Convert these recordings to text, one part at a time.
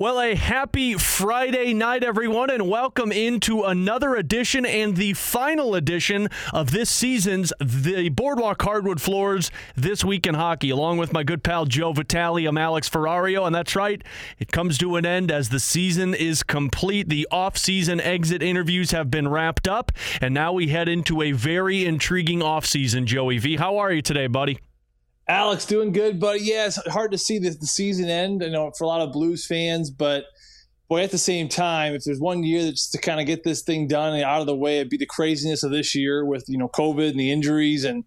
Well, a happy Friday night, everyone, and welcome into another edition and the final edition of this season's The Boardwalk Hardwood Floors This Week in Hockey. Along with my good pal Joe Vitale, I'm Alex Ferrario, and that's right, it comes to an end as the season is complete. The off-season exit interviews have been wrapped up, and now we head into a very intriguing off-season. Joey V, how are you today, buddy? Alex, doing good, buddy. Yeah, it's hard to see the, the season end. I know, for a lot of Blues fans, but boy, at the same time, if there's one year that's to kind of get this thing done and out of the way, it'd be the craziness of this year with you know COVID and the injuries. And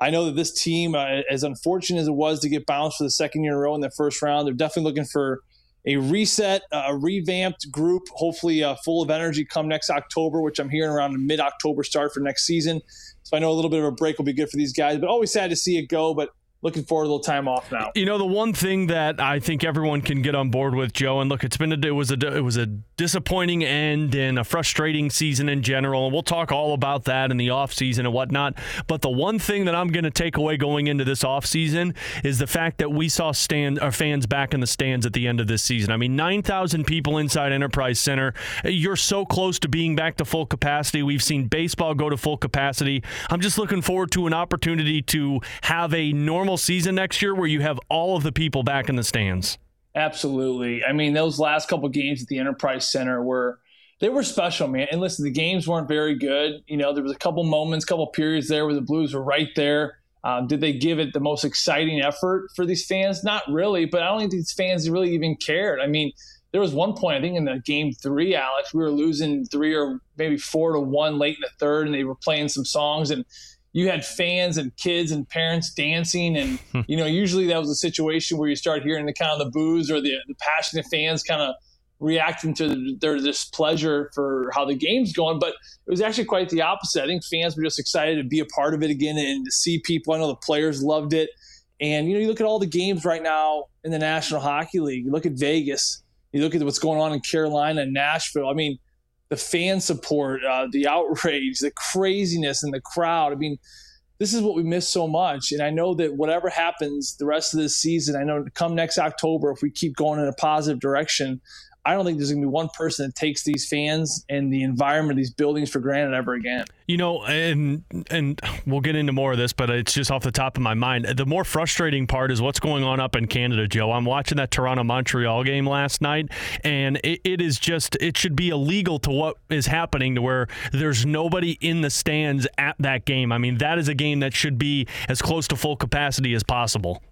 I know that this team, uh, as unfortunate as it was to get bounced for the second year in a row in the first round, they're definitely looking for a reset, a revamped group, hopefully uh, full of energy come next October, which I'm hearing around mid October start for next season. So I know a little bit of a break will be good for these guys, but always sad to see it go. But looking forward to a little time off now. You know, the one thing that I think everyone can get on board with, Joe, and look, it's been a, it was a it was a disappointing end and a frustrating season in general, and we'll talk all about that in the off season and whatnot. But the one thing that I'm going to take away going into this off season is the fact that we saw stand our fans back in the stands at the end of this season. I mean, nine thousand people inside Enterprise Center. You're so close to being back to full capacity. We've seen baseball go to full capacity. I'm just looking forward to an opportunity to have a normal normal season next year where you have all of the people back in the stands. Absolutely. I mean, those last couple games at the Enterprise Center were they were special, man. And listen, the games weren't very good. You know, there was a couple moments, couple periods there where the Blues were right there. Um, did they give it the most exciting effort for these fans? Not really, but I don't think these fans really even cared. I mean, there was one point I think in the game three, Alex, we were losing three or maybe four to one late in the third, and they were playing some songs, and you had fans and kids and parents dancing and hmm. you know usually that was a situation where you start hearing the kind of the boos or the, the passionate fans kind of reacting to their displeasure for how the game's going but it was actually quite the opposite. I think fans were just excited to be a part of it again and to see people i know the players loved it. And you know you look at all the games right now in the national hockey league you look at vegas you look at what's going on in carolina and nashville. I mean the fan support, uh, the outrage, the craziness in the crowd. I mean, this is what we miss so much. And I know that whatever happens the rest of this season, I know come next October, if we keep going in a positive direction, I don't think there's going to be one person that takes these fans and the environment of these buildings for granted ever again. You know, and and we'll get into more of this, but it's just off the top of my mind. The more frustrating part is what's going on up in Canada, Joe. I'm watching that Toronto Montreal game last night, and it, it is just it should be illegal to what is happening to where there's nobody in the stands at that game. I mean, that is a game that should be as close to full capacity as possible.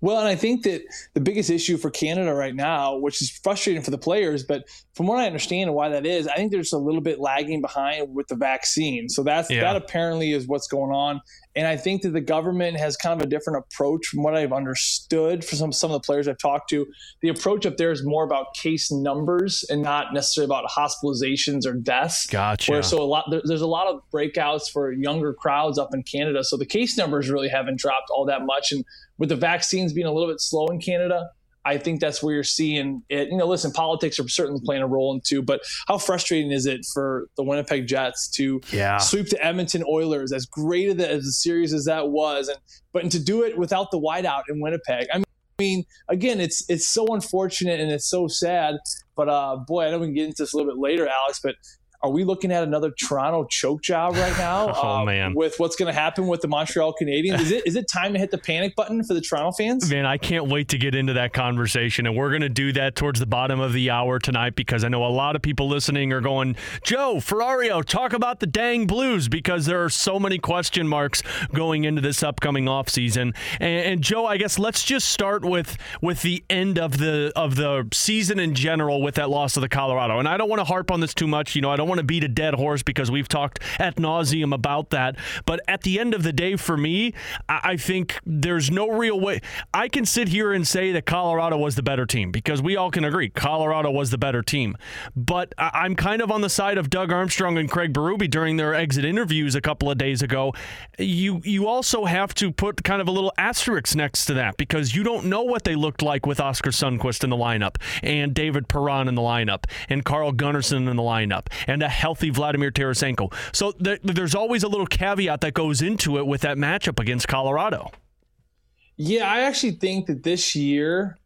Well, and I think that the biggest issue for Canada right now, which is frustrating for the players, but from what I understand and why that is, I think there's a little bit lagging behind with the vaccine. So that's yeah. that apparently is what's going on. And I think that the government has kind of a different approach from what I've understood for some some of the players I've talked to. The approach up there is more about case numbers and not necessarily about hospitalizations or deaths. Gotcha. Where so a lot there, there's a lot of breakouts for younger crowds up in Canada. So the case numbers really haven't dropped all that much. And with the vaccines being a little bit slow in Canada, I think that's where you're seeing it. You know, listen, politics are certainly playing a role into, but how frustrating is it for the Winnipeg Jets to yeah. sweep the Edmonton Oilers as great as the series as that was, and but and to do it without the whiteout in Winnipeg? I mean, again, it's it's so unfortunate and it's so sad. But uh, boy, I know we can get into this a little bit later, Alex. But are we looking at another Toronto choke job right now? oh uh, man, with what's going to happen with the Montreal Canadiens? Is it is it time to hit the panic button for the Toronto fans? Man, I can't wait to get into that conversation, and we're going to do that towards the bottom of the hour tonight because I know a lot of people listening are going, Joe Ferrario, talk about the dang Blues because there are so many question marks going into this upcoming offseason. And, and Joe, I guess let's just start with with the end of the of the season in general with that loss of the Colorado. And I don't want to harp on this too much. You know, I don't want to beat a dead horse because we've talked at nauseum about that. But at the end of the day, for me, I think there's no real way. I can sit here and say that Colorado was the better team because we all can agree Colorado was the better team. But I'm kind of on the side of Doug Armstrong and Craig Berube during their exit interviews a couple of days ago. You you also have to put kind of a little asterisk next to that because you don't know what they looked like with Oskar Sundqvist in the lineup and David Perron in the lineup and Carl Gunnarsson in the lineup and and a healthy Vladimir Tarasenko. So there's always a little caveat that goes into it with that matchup against Colorado. Yeah, I actually think that this year,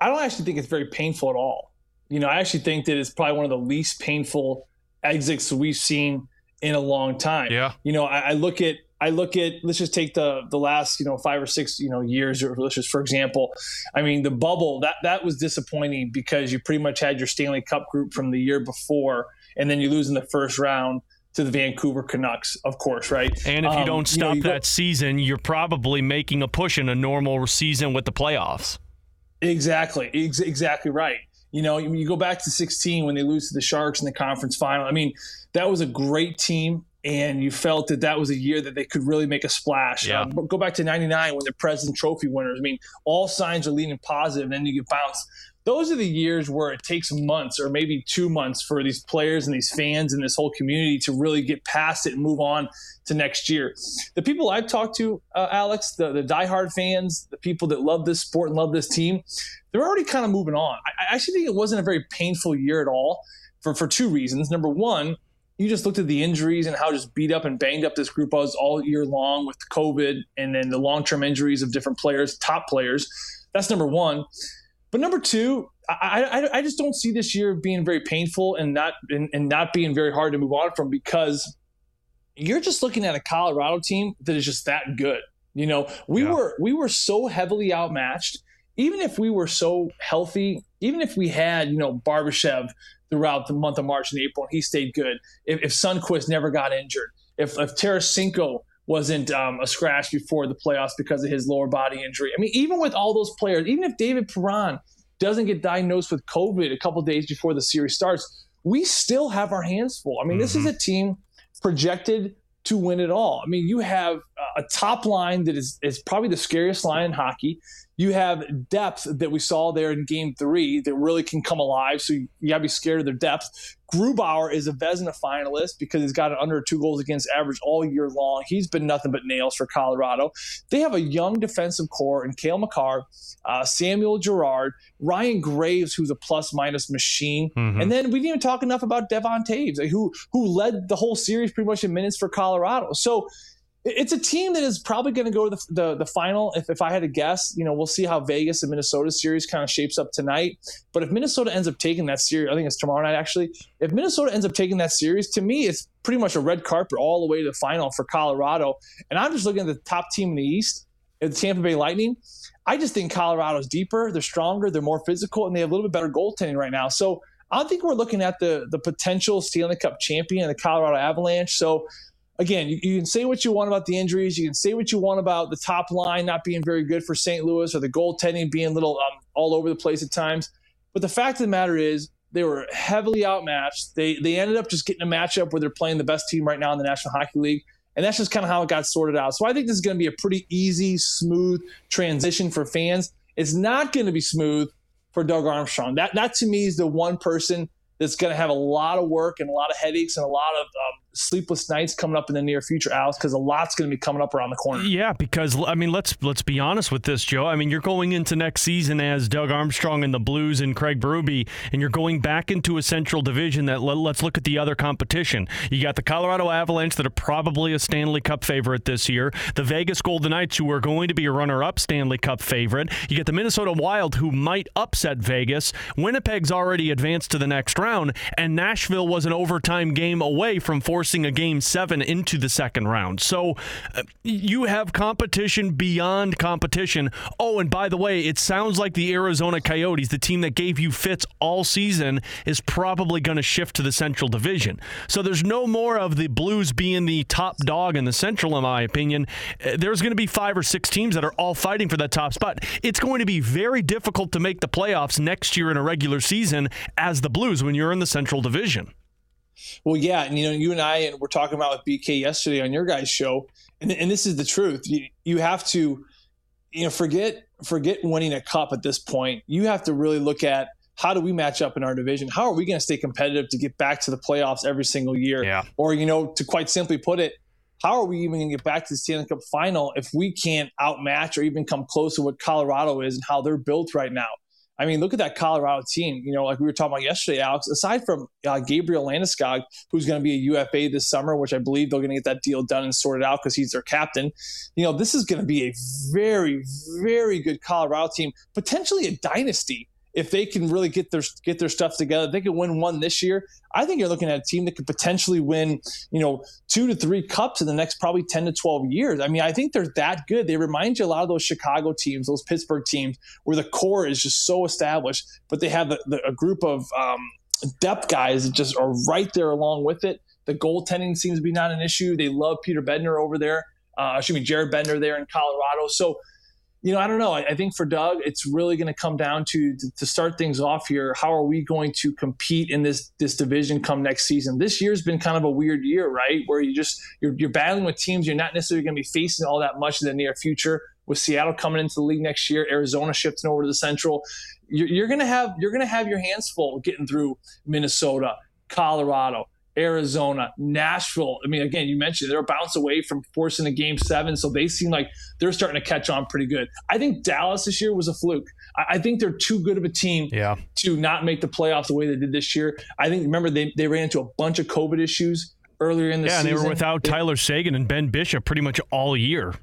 I don't actually think it's very painful at all. You know, I actually think that it's probably one of the least painful exits we've seen in a long time. Yeah. You know, I, I look at I look at let's just take the the last you know five or six you know years or let's just for example, I mean the bubble that that was disappointing because you pretty much had your Stanley Cup group from the year before, and then you lose in the first round to the Vancouver Canucks, of course, right? And if you um, don't stop you know, you that go, season, you're probably making a push in a normal season with the playoffs. Exactly, Ex- exactly right. You know, you go back to 16 when they lose to the Sharks in the conference final. I mean, that was a great team, and you felt that that was a year that they could really make a splash. Yeah. Um, but go back to 99 when they're President Trophy winners. I mean, all signs are leaning positive, and then you get bounced those are the years where it takes months or maybe two months for these players and these fans and this whole community to really get past it and move on to next year. The people I've talked to, uh, Alex, the, the diehard fans, the people that love this sport and love this team, they're already kind of moving on. I, I actually think it wasn't a very painful year at all for, for two reasons. Number one, you just looked at the injuries and how just beat up and banged up this group was all year long with COVID and then the long term injuries of different players, top players. That's number one. But number two, I, I, I just don't see this year being very painful and not and, and not being very hard to move on from because you're just looking at a Colorado team that is just that good. You know, we yeah. were we were so heavily outmatched. Even if we were so healthy, even if we had you know Barbashev throughout the month of March and April, and he stayed good. If, if Sundqvist never got injured, if if Tarasenko wasn't um, a scratch before the playoffs because of his lower body injury. I mean, even with all those players, even if David Perron doesn't get diagnosed with COVID a couple days before the series starts, we still have our hands full. I mean, mm-hmm. this is mm-hmm. a team projected to win it all. I mean, you have a top line that is, is probably the scariest line in hockey. You have depth that we saw there in game three that really can come alive. So you, you got to be scared of their depth. Grubauer is a Vezina finalist because he's got an under two goals against average all year long. He's been nothing but nails for Colorado. They have a young defensive core in Cale Makar, uh, Samuel Girard, Ryan Graves, who's a plus minus machine. Mm-hmm. And then we didn't even talk enough about Devon Toews, who, who led the whole series pretty much in minutes for Colorado. So it's a team that is probably going to go to the, the, the, final. If, if I had to guess, you know, we'll see how Vegas and Minnesota series kind of shapes up tonight. But if Minnesota ends up taking that series, I think it's tomorrow night actually. If Minnesota ends up taking that series, to me, it's pretty much a red carpet all the way to the final for Colorado. And I'm just looking at the top team in the East, uh, the Tampa Bay Lightning. I just think Colorado's deeper, they're stronger, they're more physical, and they have a little bit better goaltending right now. So I think we're looking at the the potential Stanley Cup champion, the Colorado Avalanche. So again, you, you, can say what you want about the injuries. You can say what you want about the top line not being very good for St. Louis or the goaltending being a little um, all over the place at times. But the fact of the matter is, they were heavily outmatched. They they ended up just getting a matchup where they're playing the best team right now in the National Hockey League. And that's just kind of how it got sorted out. So I think this is going to be a pretty easy, smooth transition for fans. It's not going to be smooth for Doug Armstrong. That that to me is the one person that's going to have a lot of work and a lot of headaches and a lot of um, sleepless nights coming up in the near future, Alex, because a lot's going to be coming up around the corner. Yeah, because I mean, let's let's be honest with this, Joe. I mean, you're going into next season as Doug Armstrong and the Blues and Craig Berube, and you're going back into a Central Division. That let, us look at the other competition. You got the Colorado Avalanche that are probably a Stanley Cup favorite this year. The Vegas Golden Knights, who are going to be a runner-up Stanley Cup favorite. You get the Minnesota Wild, who might upset Vegas. Winnipeg's already advanced to the next round, and Nashville was an overtime game away from forcing forcing a game seven into the second round. So uh, you have competition beyond competition. Oh, and by the way, it sounds like the Arizona Coyotes, the team that gave you fits all season, is probably going to shift to the Central Division. So there's no more of the Blues being the top dog in the Central, in my opinion. Uh, there's going to be five or six teams that are all fighting for that top spot. It's going to be very difficult to make the playoffs next year in a regular season as the Blues when you're in the Central Division. Well, yeah, and you know, you and I and we're talking about with BK yesterday on your guys' show, and, and this is the truth. You, you have to, you know, forget forget winning a cup at this point. You have to really look at how do we match up in our division? How are we going to stay competitive to get back to the playoffs every single year? Yeah. Or you know, to quite simply put it, how are we even going to get back to the Stanley Cup final if we can't outmatch or even come close to what Colorado is and how they're built right now? I mean, look at that Colorado team. You know, like we were talking about yesterday, Alex. Aside from uh, Gabriel Landeskog, who's going to be a UFA this summer, which I believe they're going to get that deal done and sorted out because he's their captain. You know, this is going to be a very, very good Colorado team, potentially a dynasty if they can really get their get their stuff together, they can win one this year. I think you're looking at a team that could potentially win, you know, two to three cups in the next probably 10 to 12 years. I mean, I think they're that good. They remind you a lot of those Chicago teams, those Pittsburgh teams, where the core is just so established, but they have a, a group of um, depth guys that just are right there along with it. The goaltending seems to be not an issue. They love Peter Bednar over there. Uh, excuse me, Jared Bednar there in Colorado. So you know, I don't know. I, I think for Doug, it's really going to come down to, to, to start things off here. How are we going to compete in this this division come next season? This year's been kind of a weird year, right? Where you just you're, you're battling with teams you're not necessarily going to be facing all that much in the near future. With Seattle coming into the league next year, Arizona shifting over to the Central, you're, you're to have you're going to have your hands full getting through Minnesota, Colorado, Arizona, Nashville. I mean, again, you mentioned they're a bounce away from forcing a game seven, so they seem like they're starting to catch on pretty good. I think Dallas this year was a fluke. I, I think they're too good of a team yeah. to not make the playoffs the way they did this year. I think remember they, they ran into a bunch of COVID issues earlier in the yeah, season. Yeah, they were without Tyler Seguin and Ben Bishop pretty much all year.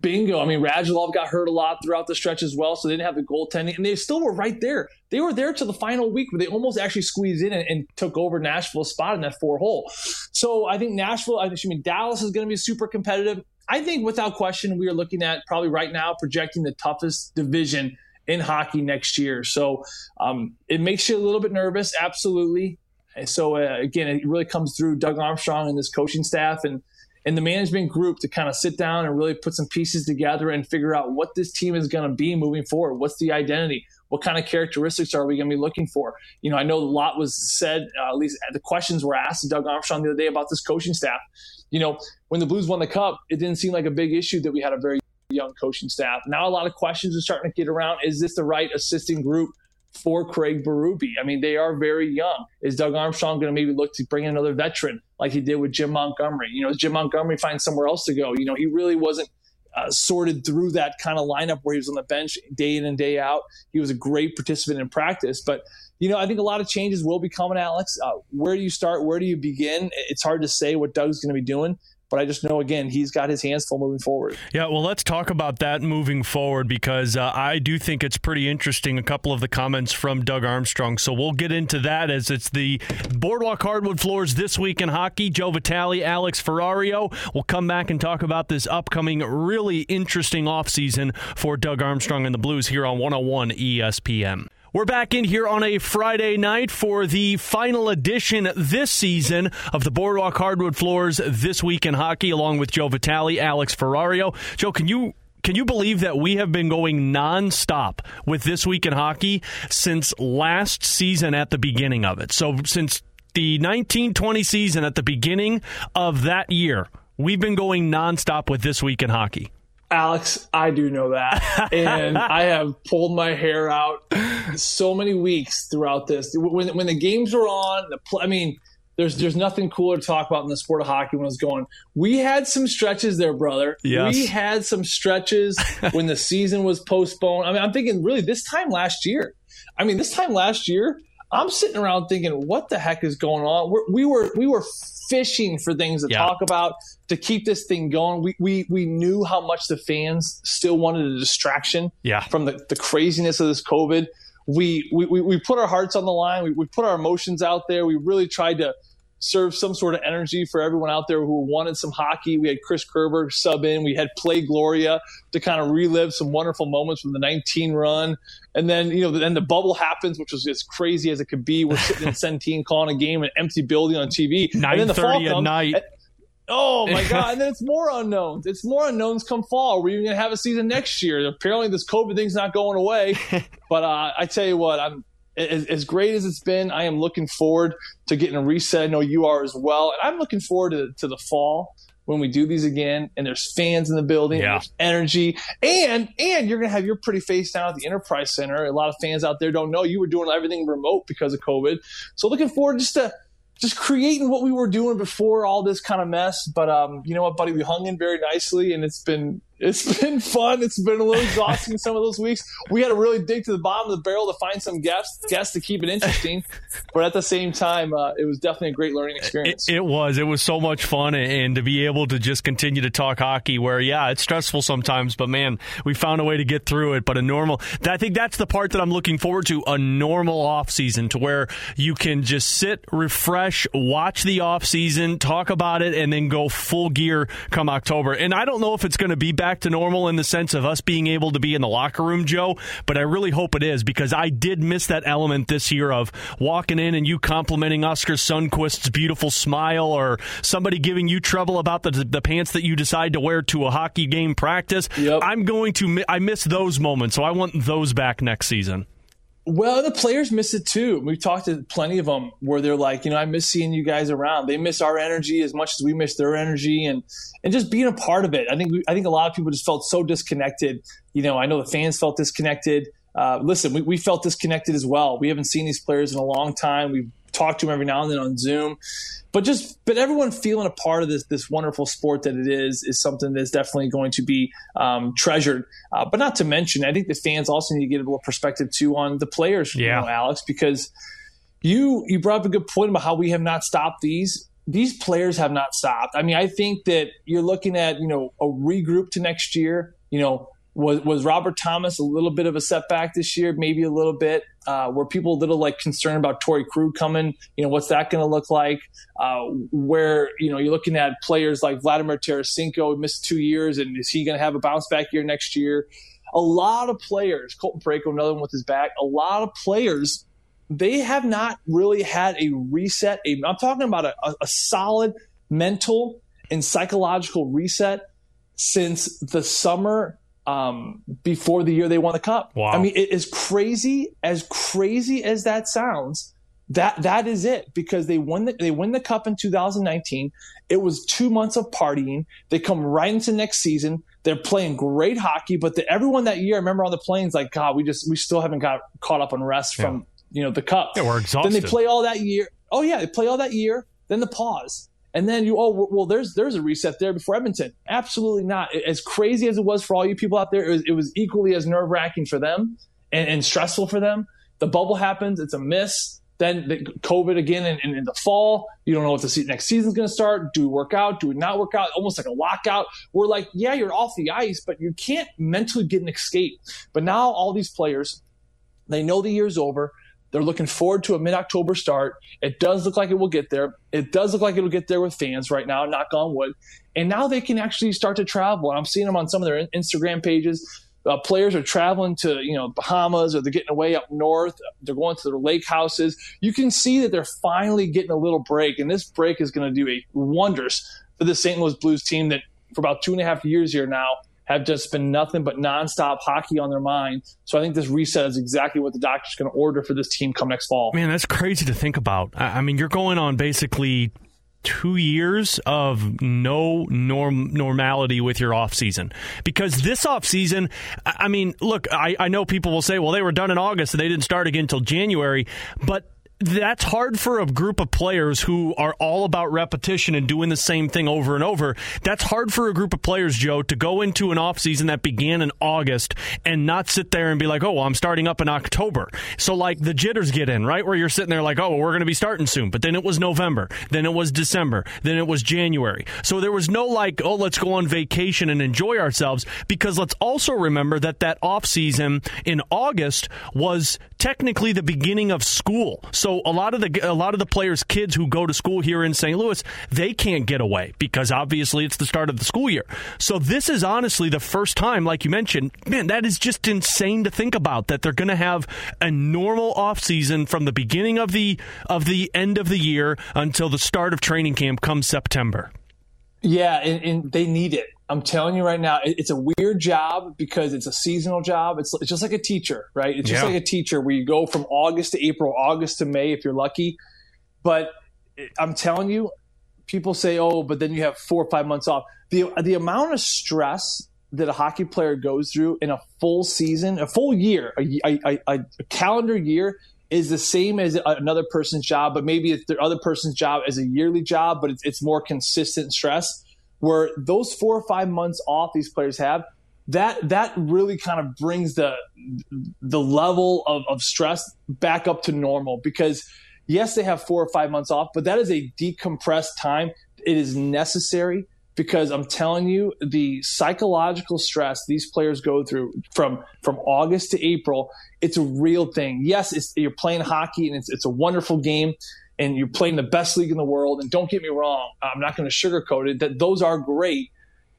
Bingo. I mean, Radulov got hurt a lot throughout the stretch as well, so they didn't have the goaltending, and they still were right there. They were there to the final week, where they almost actually squeezed in and, and took over Nashville's spot in that four hole. So I think Nashville, I mean Dallas is going to be super competitive. I think without question, we are looking at probably right now projecting the toughest division in hockey next year. So um, it makes you a little bit nervous, absolutely. So uh, again, it really comes through Doug Armstrong and this coaching staff and and the management group to kind of sit down and really put some pieces together and figure out what this team is going to be moving forward. What's the identity? What kind of characteristics are we going to be looking for? You know, I know a lot was said, uh, at least the questions were asked to Doug Armstrong the other day about this coaching staff. You know, when the Blues won the cup, it didn't seem like a big issue that we had a very young coaching staff. Now a lot of questions are starting to get around. Is this the right assisting group for Craig Berube. I mean, they are very young. Is Doug Armstrong going to maybe look to bring in another veteran like he did with Jim Montgomery? You know, Jim Montgomery find somewhere else to go? You know, he really wasn't uh, sorted through that kind of lineup where he was on the bench day in and day out. He was a great participant in practice, but you know, I think a lot of changes will be coming, Alex. Uh, where do you start? Where do you begin? It's hard to say what Doug's going to be doing. But I just know, again, he's got his hands full moving forward. Yeah, well, let's talk about that moving forward because uh, I do think it's pretty interesting. A couple of the comments from Doug Armstrong. So we'll get into that as it's the Boardwalk Hardwood Floors this week in hockey. Joe Vitale, Alex Ferrario. We'll come back and talk about this upcoming really interesting offseason for Doug Armstrong and the Blues here on 101 ESPN. We're back in here on a Friday night for the final edition this season of the Boardwalk Hardwood Floors This Week in Hockey, along with Joe Vitale, Alex Ferrario. Joe, can you can you believe that we have been going nonstop with This Week in Hockey since last season at the beginning of it? So since the 1920 season at the beginning of that year, we've been going nonstop with This Week in Hockey. Alex, I do know that. and I have pulled my hair out so many weeks throughout this. When, when the games were on, the pl- I mean, there's there's nothing cooler to talk about in the sport of hockey when it's going. We had some stretches there, brother. Yes. We had some stretches when the season was postponed. I mean, I'm thinking really this time last year. I mean, this time last year, I'm sitting around thinking, what the heck is going on? We're, we were we were fishing for things to yeah. talk about to keep this thing going. We, we we knew how much the fans still wanted a distraction yeah. from the, the craziness of this COVID. We, we we put our hearts on the line. We, we put our emotions out there. We really tried to serve some sort of energy for everyone out there who wanted some hockey. We had Chris Kerber sub in. We had Play Gloria to kind of relive some wonderful moments from the 19 run. And then, you know, then the bubble happens, which was as crazy as it could be. We're sitting in Centene calling a game an empty building on TV. 9.30 at night. And, Oh my god! And then it's more unknowns. It's more unknowns come fall. We're even gonna have a season next year. Apparently, this COVID thing's not going away. but uh, I tell you what, I'm as, as, great as it's been, I am looking forward to getting a reset. I know you are as well. And I'm looking forward to, to the fall when we do these again and there's fans in the building, yeah. there's energy, and and you're gonna have your pretty face down at the Enterprise Center. A lot of fans out there don't know you were doing everything remote because of COVID. So looking forward just to just creating what we were doing before all this kind of mess. But um, you know what, buddy, we hung in very nicely, and it's been It's been fun. It's been a little exhausting some of those weeks. We had to really dig to the bottom of the barrel to find some guests, guests to keep it interesting. but at the same time, uh, it was definitely a great learning experience. It, it, was. It was so much fun, and to be able to just continue to talk hockey, where yeah, it's stressful sometimes, but man, we found a way to get through it. But a normal, I think that's the part that I'm looking forward to a normal off season to where you can just sit, refresh, watch the off season, talk about it, and then go full gear come October. And I don't know if it's going to be back to normal in the sense of us being able to be in the locker room, Joe, but I really hope it is because I did miss that element this year of walking in and you complimenting Oskar Sundqvist's beautiful smile or somebody giving you trouble about the, the pants that you decide to wear to a hockey game practice. Yep. I'm going to, I miss those moments, so I want those back next season. Well, the players miss it too. We've talked to plenty of them where they're like, you know, I miss seeing you guys around. They miss our energy as much as we miss their energy, and and just being a part of it. I think we, I think a lot of people just felt so disconnected. You know, I know the fans felt disconnected. Uh, listen, we, we felt disconnected as well. We haven't seen these players in a long time. We've talked to them every now and then on Zoom, but just but everyone feeling a part of this this wonderful sport that it is is something that's definitely going to be um, treasured. Uh, but not to mention, I think the fans also need to get a little perspective too on the players, yeah. you know, Alex, because you you brought up a good point about how we have not stopped these. These players have not stopped. I mean, I think that you're looking at you know a regroup to next year. You know, was was Robert Thomas a little bit of a setback this year? Maybe a little bit. Uh, were people a little like concerned about Torey Krug coming? You know, what's that going to look like? Uh, where you know you're looking at players like Vladimir Tarasenko missed two years, and is he going to have a bounce back year next year? A lot of players, Colton Parayko, another one with his back. A lot of players, they have not really had a reset. i am talking about a, a solid mental and psychological reset since the summer um, before the year they won the cup. Wow. I mean, it is crazy as crazy as that sounds. That that is it because they won the, they win the cup in 2019. It was two months of partying. They come right into next season. They're playing great hockey, but the, everyone that year, I remember on the planes, like God, we just we still haven't got caught up on rest yeah. from you know the cup. Yeah, we're exhausted. Then they play all that year. Oh yeah, they play all that year. Then the pause. And then you, oh, well, there's there's a reset there before Edmonton. Absolutely not. As crazy as it was for all you people out there, it was, it was equally as nerve wracking for them and, and, stressful for them. The bubble happens, it's a miss. Then the COVID again in, in, in the fall. You don't know what the next season's going to start. Do we work out? Do we not work out? Almost like a lockout. We're like, yeah, you're off the ice, but you can't mentally get an escape. But now all these players, they know the year's over. They're looking forward to a mid October start. It does look like it will get there. It does look like it'll get there with fans right now, knock on wood. And now they can actually start to travel. And I'm seeing them on some of their Instagram pages. Uh, players are traveling to you know Bahamas or they're getting away up north. They're going to their lake houses. You can see that they're finally getting a little break, and this break is going to do a wonders for the St. Louis Blues team that for about two and a half years here now have just been nothing but nonstop hockey on their mind. So I think this reset is exactly what the doctor's going to order for this team come next fall. Man, that's crazy to think about. I mean, you're going on basically two years of no norm normality with your offseason because this offseason i mean look I, I know people will say well they were done in august and they didn't start again until january but that's hard for a group of players who are all about repetition and doing the same thing over and over. That's hard for a group of players, Joe, to go into an offseason that began in August and not sit there and be like, oh, well, I'm starting up in October. So, like, the jitters get in, right? Where you're sitting there like, oh, well, we're going to be starting soon. But then it was November. Then it was December. Then it was January. So there was no like, oh, let's go on vacation and enjoy ourselves because let's also remember that that offseason in August was technically the beginning of school. So a lot of the a lot of the players' kids who go to school here in St. Louis, they can't get away because obviously it's the start of the school year. So this is honestly the first time, like you mentioned, man, that is just insane to think about that they're going to have a normal off season from the beginning of the of the end of the year until the start of training camp comes September. Yeah, and, and they need it. I'm telling you right now, it's a weird job because it's a seasonal job. It's, it's just like a teacher, right? It's just yeah. like a teacher where you go from August to April, August to May if you're lucky. But I'm telling you, people say, oh, but then you have four or five months off. The, the amount of stress that a hockey player goes through in a full season, a full year, a, a, a, calendar year is the same as another person's job, but maybe it's the other person's job as a yearly job, but it's, it's more consistent stress where those four or five months off these players have, that that really kind of brings the the level of, of stress back up to normal because yes, they have four or five months off, but that is a decompressed time. It is necessary because I'm telling you, the psychological stress these players go through from from August to April, it's a real thing. Yes, you're playing hockey and it's, it's a wonderful game, and you're playing the best league in the world. And don't get me wrong, I'm not going to sugarcoat it that those are great,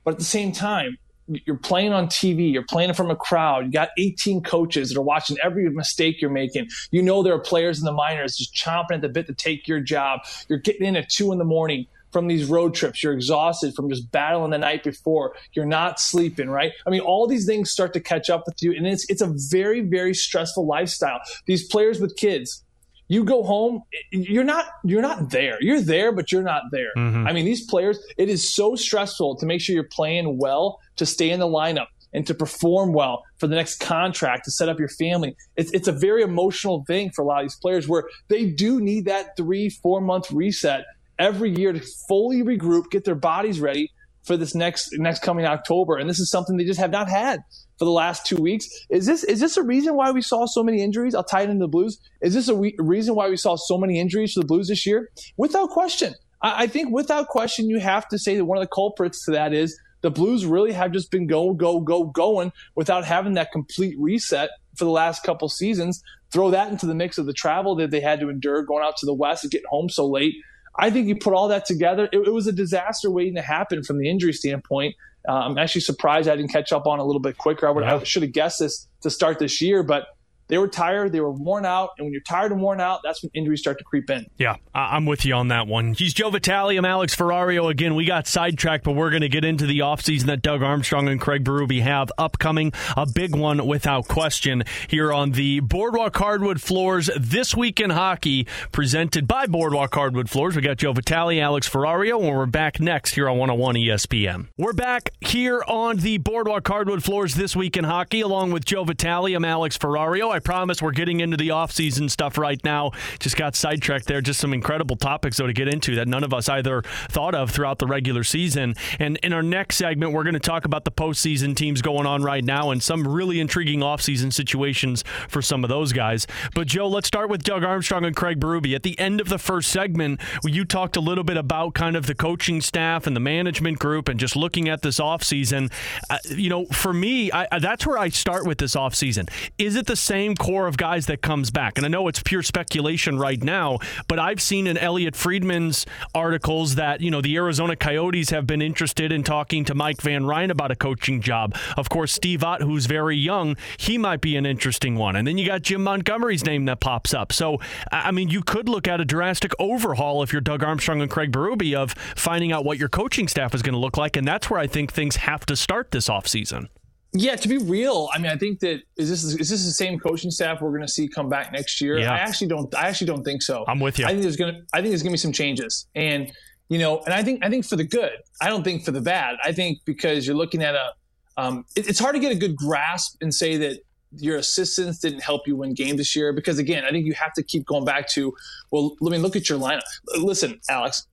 but at the same time, you're playing on TV, you're playing from a crowd, you got 18 coaches that are watching every mistake you're making. You know there are players in the minors just chomping at the bit to take your job. You're getting in at two in the morning from these road trips. You're exhausted from just battling the night before. You're not sleeping, right? I mean, all these things start to catch up with you, and it's it's a very very stressful lifestyle. These players with kids, you go home you're not you're not there. You're there but you're not there. Mm-hmm. i mean these players it is so stressful to make sure you're playing well to stay in the lineup and to perform well for the next contract to set up your family. It's, it's a very emotional thing for a lot of these players where they do need that three four month reset every year to fully regroup get their bodies ready for this next next coming october. And this is something they just have not had for the last two weeks. Is this is this a reason why we saw so many injuries? I'll tie it into the Blues. Is this a re- reason why we saw so many injuries to the Blues this year? Without question, I, I think without question, you have to say that one of the culprits to that is the Blues really have just been go go go going without having that complete reset for the last couple seasons. Throw that into the mix of the travel that they had to endure going out to the West and getting home so late. I think you put all that together, it, it was a disaster waiting to happen from the injury standpoint. Uh, I'm actually surprised I didn't catch up on a little bit quicker. I, would, yeah. I should have guessed this to start this year, but they were tired, they were worn out, and when you're tired and worn out, that's when injuries start to creep in. Yeah, I'm with you on that one. He's Joe Vitale. I'm Alex Ferrario. Again, we got sidetracked, but we're going to get into the offseason that Doug Armstrong and Craig Berube have upcoming. A big one without question here on the Boardwalk Hardwood Floors This Week in Hockey, presented by Boardwalk Hardwood Floors. We got Joe Vitale, Alex Ferrario, and we're back next here on 101 ESPN. We're back here on the Boardwalk Hardwood Floors This Week in Hockey, along with Joe Vitale. I'm Alex Ferrario. I promise we're getting into the offseason stuff right now. Just got sidetracked there. Just some incredible topics, though, to get into that none of us either thought of throughout the regular season. And in our next segment, we're going to talk about the postseason teams going on right now and some really intriguing offseason situations for some of those guys. But, Joe, let's start with Doug Armstrong and Craig Berube. At the end of the first segment, you talked a little bit about kind of the coaching staff and the management group and just looking at this offseason. Uh, you know, for me, I, that's where I start with this offseason. Is it the same core of guys that comes back. And I know it's pure speculation right now, but I've seen in Elliotte Friedman's articles that, you know, the Arizona Coyotes have been interested in talking to Mike Van Ryn about a coaching job. Of course, Steve Ott, who's very young, he might be an interesting one. And then you got Jim Montgomery's name that pops up. So, I mean, you could look at a drastic overhaul if you're Doug Armstrong and Craig Berube of finding out what your coaching staff is going to look like. And that's where I think things have to start this offseason. Yeah, to be real, I mean, I think that is this is this the same coaching staff we're going to see come back next year? Yeah. I actually don't. I actually don't think so. I'm with you. I think there's going to. I think there's going to be some changes, and you know, and I think I think for the good. I don't think for the bad. I think because you're looking at a. Um, it, it's hard to get a good grasp and say that your assistants didn't help you win games this year because again, I think you have to keep going back to. Well, let me look at your lineup. Listen, Alex.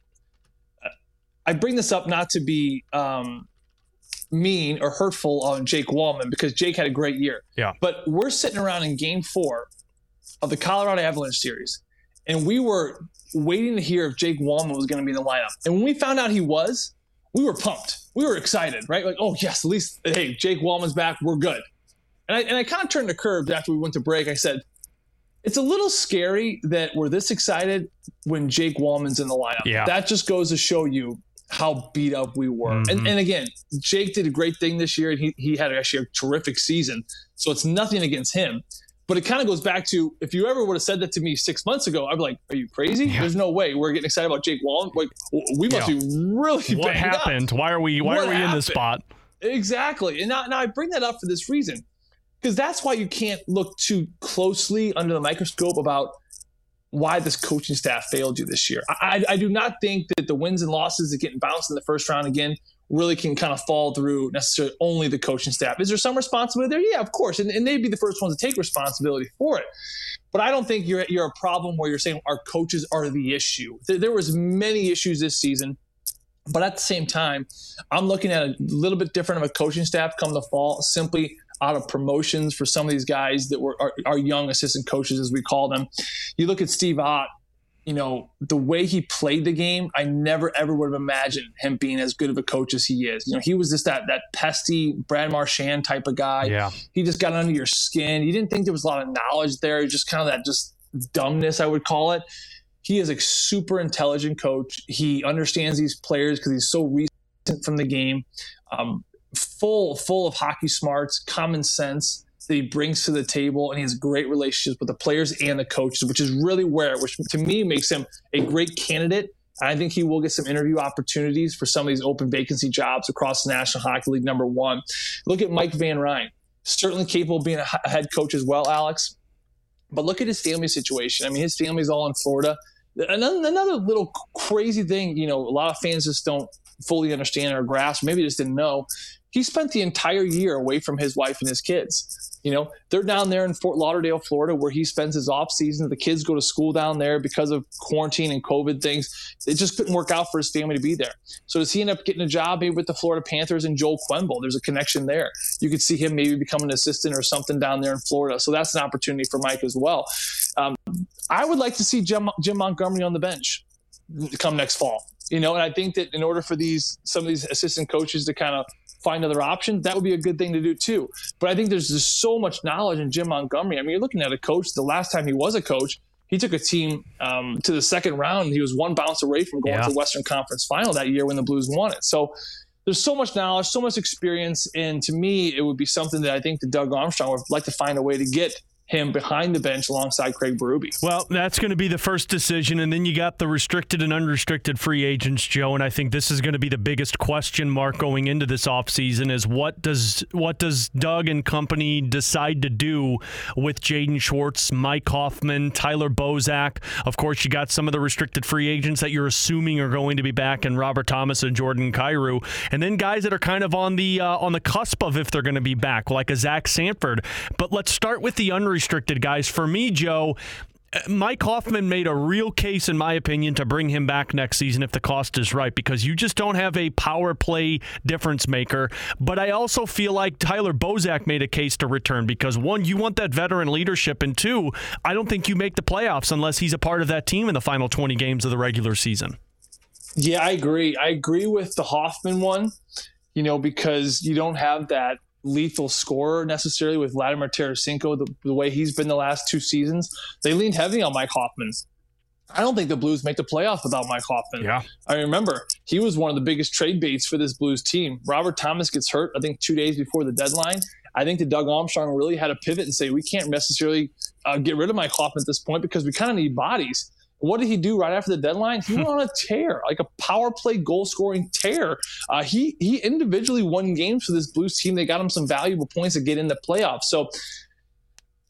I bring this up not to be. Um, mean or hurtful on Jake Walman because Jake had a great year. Yeah. But we're sitting around in game four of the Colorado Avalanche series, and we were waiting to hear if Jake Walman was going to be in the lineup. And when we found out he was, we were pumped. We were excited, right? Like, oh, yes, at least, hey, Jake Walman's back. We're good. And I, and I kind of turned the curve after we went to break. I said, it's a little scary that we're this excited when Jake Walman's in the lineup. Yeah. That just goes to show you how beat up we were. Mm-hmm. And, and again, Jake did a great thing this year, and he, he had actually a terrific season. So it's nothing against him. But it kind of goes back to if you ever would have said that to me six months ago, I'd be like, "Are you crazy? Yeah. There's no way we're getting excited about Jake Walman. Like, we must yeah. be really what happened? Up. Why are we? Why what are we happened? in this spot? Exactly. And now, now I bring that up for this reason because that's why you can't look too closely under the microscope about why this coaching staff failed you this year. I, I, do not think that the wins and losses that getting bounced in the first round again really can kind of fall through necessarily only the coaching staff. Is there some responsibility there? Yeah, of course. And, and they'd be the first ones to take responsibility for it. But I don't think you're you're a problem where you're saying our coaches are the issue. There, there was many issues this season But at the same time, I'm looking at a little bit different of a coaching staff come the fall, simply out of promotions for some of these guys that were our, our young assistant coaches, as we call them. You look at Steve Ott, you know, the way he played the game, I never ever would have imagined him being as good of a coach as he is. You know, he was just that that pesty Brad Marchand type of guy. Yeah. He just got under your skin. You didn't think there was a lot of knowledge there, just kind of that just dumbness, I would call it. He is a super intelligent coach. He understands these players because he's so recent from the game. Um, full full of hockey smarts, common sense that he brings to the table, and he has great relationships with the players and the coaches, which is really where, which to me makes him a great candidate. I think he will get some interview opportunities for some of these open vacancy jobs across the National Hockey League. Number one, look at Mike Van Ryn, certainly capable of being a head coach as well, Alex. But look at his family situation. I mean, his family's all in Florida. Another, another little crazy thing, you know, a lot of fans just don't fully understand or grasp, maybe just didn't know. He spent the entire year away from his wife and his kids. You know, they're down there in Fort Lauderdale, Florida, where he spends his off season. The kids go to school down there because of quarantine and COVID things. It just couldn't work out for his family to be there. So does he end up getting a job maybe with the Florida Panthers and Joel Quenneville? There's a connection there. You could see him maybe become an assistant or something down there in Florida. So that's an opportunity for Mike as well. Um, I would like to see Jim, Jim Montgomery on the bench come next fall. You know, and I think that in order for these some of these assistant coaches to kind of find other options, that would be a good thing to do too. But I think there's just so much knowledge in Jim Montgomery. I mean, you're looking at a coach. The last time he was a coach, he took a team um, to the second round. He was one bounce away from going yeah. to the Western Conference Final that year when the Blues won it. So there's so much knowledge, so much experience, and to me, it would be something that I think that Doug Armstrong would like to find a way to get him behind the bench alongside Craig Berube. Well, that's going to be the first decision, and then you got the restricted and unrestricted free agents, Joe. And I think this is going to be the biggest question mark going into this offseason is what does what does Doug and company decide to do with Jaden Schwartz, Mike Hoffman, Tyler Bozak? Of course, you got some of the restricted free agents that you're assuming are going to be back, and Robert Thomas and Jordan Kyrou, and then guys that are kind of on the uh, on the cusp of if they're going to be back, like a Zach Sanford. But let's start with the unrestricted unrestricted guys. For me, Joe, Mike Hoffman made a real case, in my opinion, to bring him back next season if the cost is right, because you just don't have a power play difference maker. But I also feel like Tyler Bozak made a case to return because one, you want that veteran leadership, and two, I don't think you make the playoffs unless he's a part of that team in the final 20 games of the regular season. Yeah, I agree. I agree with the Hoffman one, you know, because you don't have that lethal scorer necessarily with Vladimir Tarasenko, the, the, way he's been the last two seasons. They leaned heavy on Mike Hoffman. I don't think the Blues make the playoffs without Mike Hoffman. Yeah. I remember he was one of the biggest trade baits for this Blues team. Robert Thomas gets hurt, I think, two days before the deadline. I think that Doug Armstrong really had to pivot and say, we can't necessarily uh, get rid of Mike Hoffman at this point because we kind of need bodies. What did he do right after the deadline? He went on a tear, like a power play goal scoring tear. Uh, he he individually won games for this Blues team. They got him some valuable points to get in the playoffs. So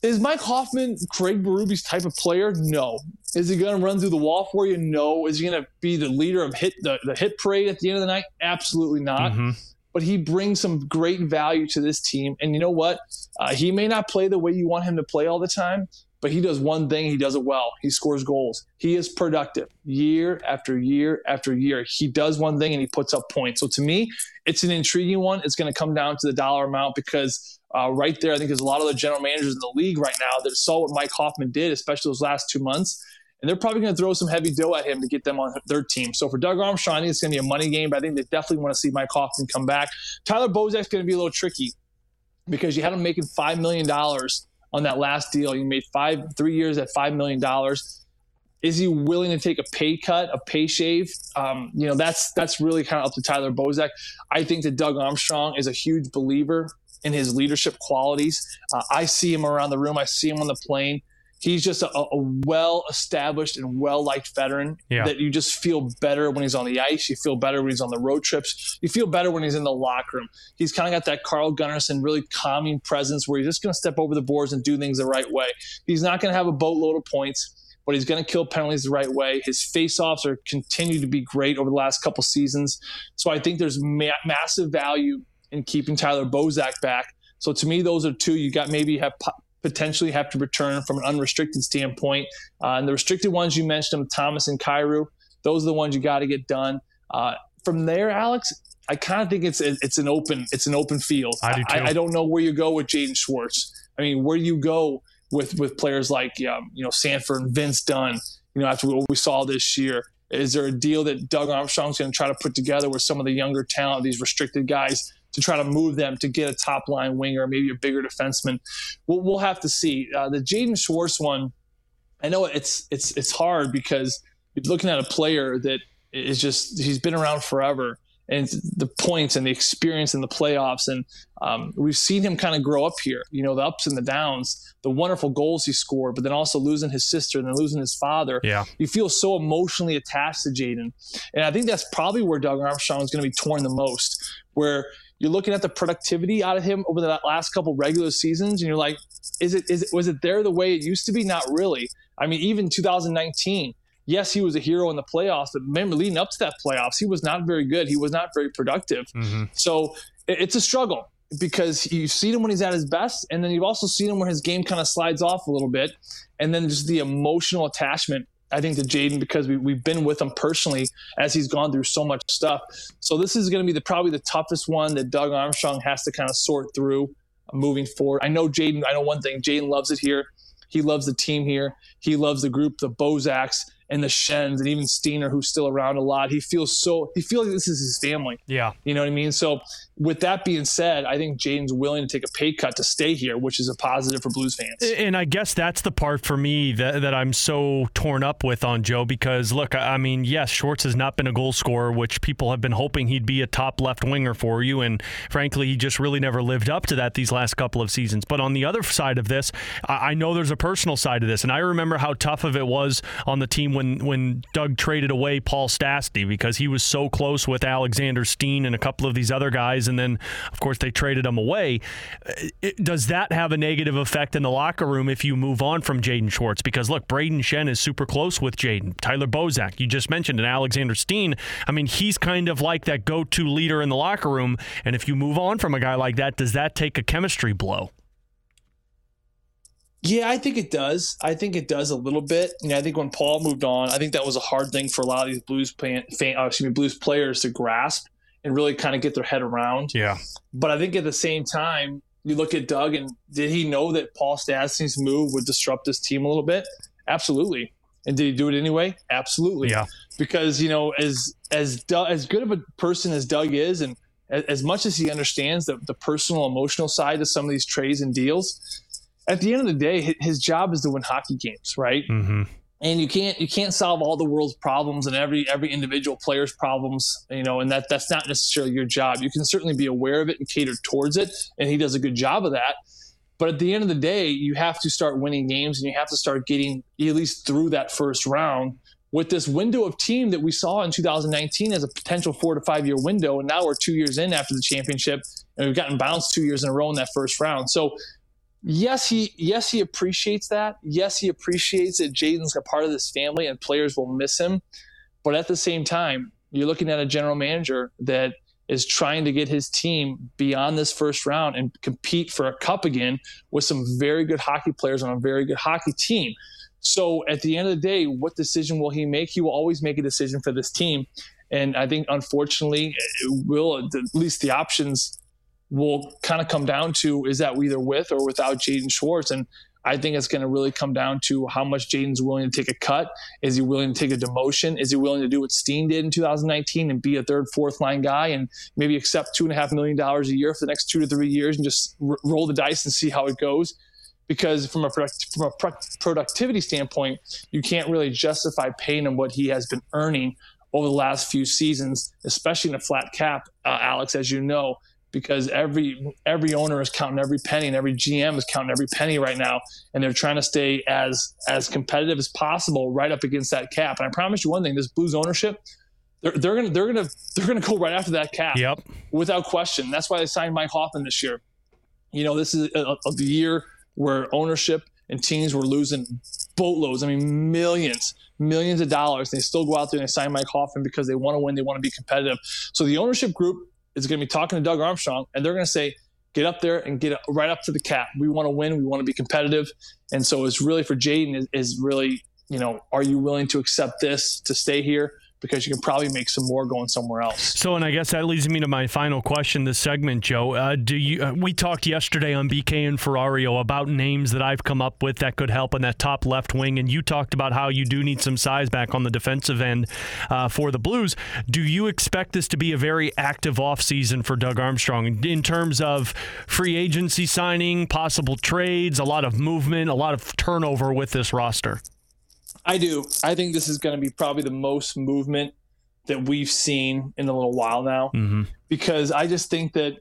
is Mike Hoffman Craig Berube's type of player? No. Is he going to run through the wall for you? No. Is he going to be the leader of hit the, the hit parade at the end of the night? Absolutely not. Mm-hmm. But he brings some great value to this team. And you know what? Uh, he may not play the way you want him to play all the time, but he does one thing, he does it well. He scores goals. He is productive year after year after year. He does one thing and he puts up points. So to me, it's an intriguing one. It's going to come down to the dollar amount because uh, right there, I think there's a lot of the general managers in the league right now that saw what Mike Hoffman did, especially those last two months. And they're probably going to throw some heavy dough at him to get them on their team. So for Doug Armstrong, I think it's going to be a money game, but I think they definitely want to see Mike Hoffman come back. Tyler Bozak's going to be a little tricky because you had him making $5 million on that last deal. You made five, three years at $5 million. Is he willing to take a pay cut, a pay shave? Um, you know, that's that's really kind of up to Tyler Bozak. I think that Doug Armstrong is a huge believer in his leadership qualities. Uh, I see him around the room. I see him on the plane he's just a, a well established and well liked veteran yeah. that you just feel better when he's on the ice. You feel better when he's on the road trips. You feel better when he's in the locker room. He's kind of got that Carl Gunnarsson really calming presence where he's just going to step over the boards and do things the right way. He's not going to have a boatload of points. But he's going to kill penalties the right way. His faceoffs are continue to be great over the last couple seasons. So I think there's ma- massive value in keeping Tyler Bozak back. So to me, those are two. You got maybe have potentially have to return from an unrestricted standpoint. Uh, and the restricted ones you mentioned, them, Thomas and Kyrou, those are the ones you got to get done. Uh, from there, Alex, I kind of think it's it's an open it's an open field. I do too. I, I don't know where you go with Jaden Schwartz. I mean, where do you go with with players like um, you know Sanford and Vince Dunn? You know, after what we saw this year, is there a deal that Doug Armstrong's going to try to put together with some of the younger talent, these restricted guys, to try to move them to get a top line winger, maybe a bigger defenseman? We'll, we'll have to see. Uh, the Jaden Schwartz one, I know it's it's it's hard because you're looking at a player that is just he's been around forever and the points and the experience in the playoffs. And um, we've seen him kind of grow up here, you know, the ups and the downs, the wonderful goals he scored, but then also losing his sister and then losing his father. Yeah. You feel so emotionally attached to Jaden. And I think that's probably where Doug Armstrong is going to be torn the most, where you're looking at the productivity out of him over the last couple regular seasons, and you're like, is it, is it, was it there the way it used to be? Not really. I mean, even 2019, yes, he was a hero in the playoffs, but remember, leading up to that playoffs, he was not very good. He was not very productive. Mm-hmm. So it's a struggle because you've seen him when he's at his best, and then you've also seen him where his game kind of slides off a little bit, and then just the emotional attachment. I think to Jaden because we, we've been with him personally as he's gone through so much stuff. So this is going to be the probably the toughest one that Doug Armstrong has to kind of sort through uh, moving forward. I know Jaden. I know one thing. Jaden loves it here. He loves the team here. He loves the group, the Bozaks and the Schenns, and even Steiner, who's still around a lot. He feels so he feels like this is his family. Yeah. You know what I mean? So with that being said, I think Jaden's willing to take a pay cut to stay here, which is a positive for Blues fans. And I guess that's the part for me that, that I'm so torn up with on Joe because look, I mean, yes, Schwartz has not been a goal scorer, which people have been hoping he'd be a top left winger for you, and frankly, he just really never lived up to that these last couple of seasons. But on the other side of this, I, I know there's a personal side of this, and I remember how tough of it was on the team when when Doug traded away Paul Stastny because he was so close with Alexander Steen and a couple of these other guys, and then of course they traded him away. It, does that have a negative effect in the locker room if you move on from Jaden Schwartz? Because look, Braden Schenn is super close with Jaden. Tyler Bozak, you just mentioned, and Alexander Steen. I mean, he's kind of like that go-to leader in the locker room, and if you move on from a guy like that, does that take a chemistry blow? Yeah, I think it does. I think it does a little bit. You know, I think when Paul moved on, I think that was a hard thing for a lot of these Blues fan uh, excuse me, Blues players to grasp and really kind of get their head around. Yeah. But I think at the same time, you look at Doug and did he know that Paul Stastny's move would disrupt this team a little bit? Absolutely. And did he do it anyway? Absolutely. Yeah. Because you know, as as Doug, as good of a person as Doug is, and as, as much as he understands the, the personal, emotional side of some of these trades and deals, at the end of the day, his job is to win hockey games, right? Mm-hmm. And you can't you can't solve all the world's problems and every every individual player's problems, you know, and that that's not necessarily your job. You can certainly be aware of it and cater towards it, and he does a good job of that. But at the end of the day, you have to start winning games and you have to start getting at least through that first round with this window of team that we saw in 2019 as a potential four to five year window. And now we're two years in after the championship and we've gotten bounced two years in a row in that first round. So yes, he yes he appreciates that. Yes, he appreciates that Jaden's a part of this family and players will miss him. But at the same time, you're looking at a general manager that is trying to get his team beyond this first round and compete for a cup again with some very good hockey players on a very good hockey team. So at the end of the day, what decision will he make? He will always make a decision for this team. And I think, unfortunately, will at least the options will kind of come down to is that we either with or without Jaden Schwartz. And I think it's going to really come down to how much Jaden's willing to take a cut. Is he willing to take a demotion? Is he willing to do what Steen did in 2019 and be a third, fourth line guy and maybe accept two and a half million dollars a year for the next two to three years and just r- roll the dice and see how it goes? Because from a product, from a pro- productivity standpoint, you can't really justify paying him what he has been earning over the last few seasons, especially in a flat cap, uh, Alex, as you know because every every owner is counting every penny and every GM is counting every penny right now. And they're trying to stay as as competitive as possible right up against that cap. And I promise you one thing this Blues ownership they're, they're gonna they're gonna they're gonna go right after that cap yep. without question. That's why they signed Mike Hoffman this year. You know this is uh, uh, a, a, the year where ownership and teams were losing boatloads. I mean millions millions of dollars. They still go out there and they sign Mike Hoffman because they want to win they want to be competitive. So the ownership group is going to be talking to Doug Armstrong, and they're going to say, get up there and get right up to the cap. We want to win. We want to be competitive. And so it's really for Jaden is, is really, you know, are you willing to accept this to stay here because you can probably make some more going somewhere else. So, and I guess that leads me to my final question this segment, Joe. Uh, do you? Uh, we talked yesterday on BK and Ferrario about names that I've come up with that could help in that top left wing, and you talked about how you do need some size back on the defensive end uh, for the Blues. Do you expect this to be a very active offseason for Doug Armstrong in terms of free agency signing, possible trades, a lot of movement, a lot of turnover with this roster? I do. I think this is going to be probably the most movement that we've seen in a little while now, mm-hmm. because I just think that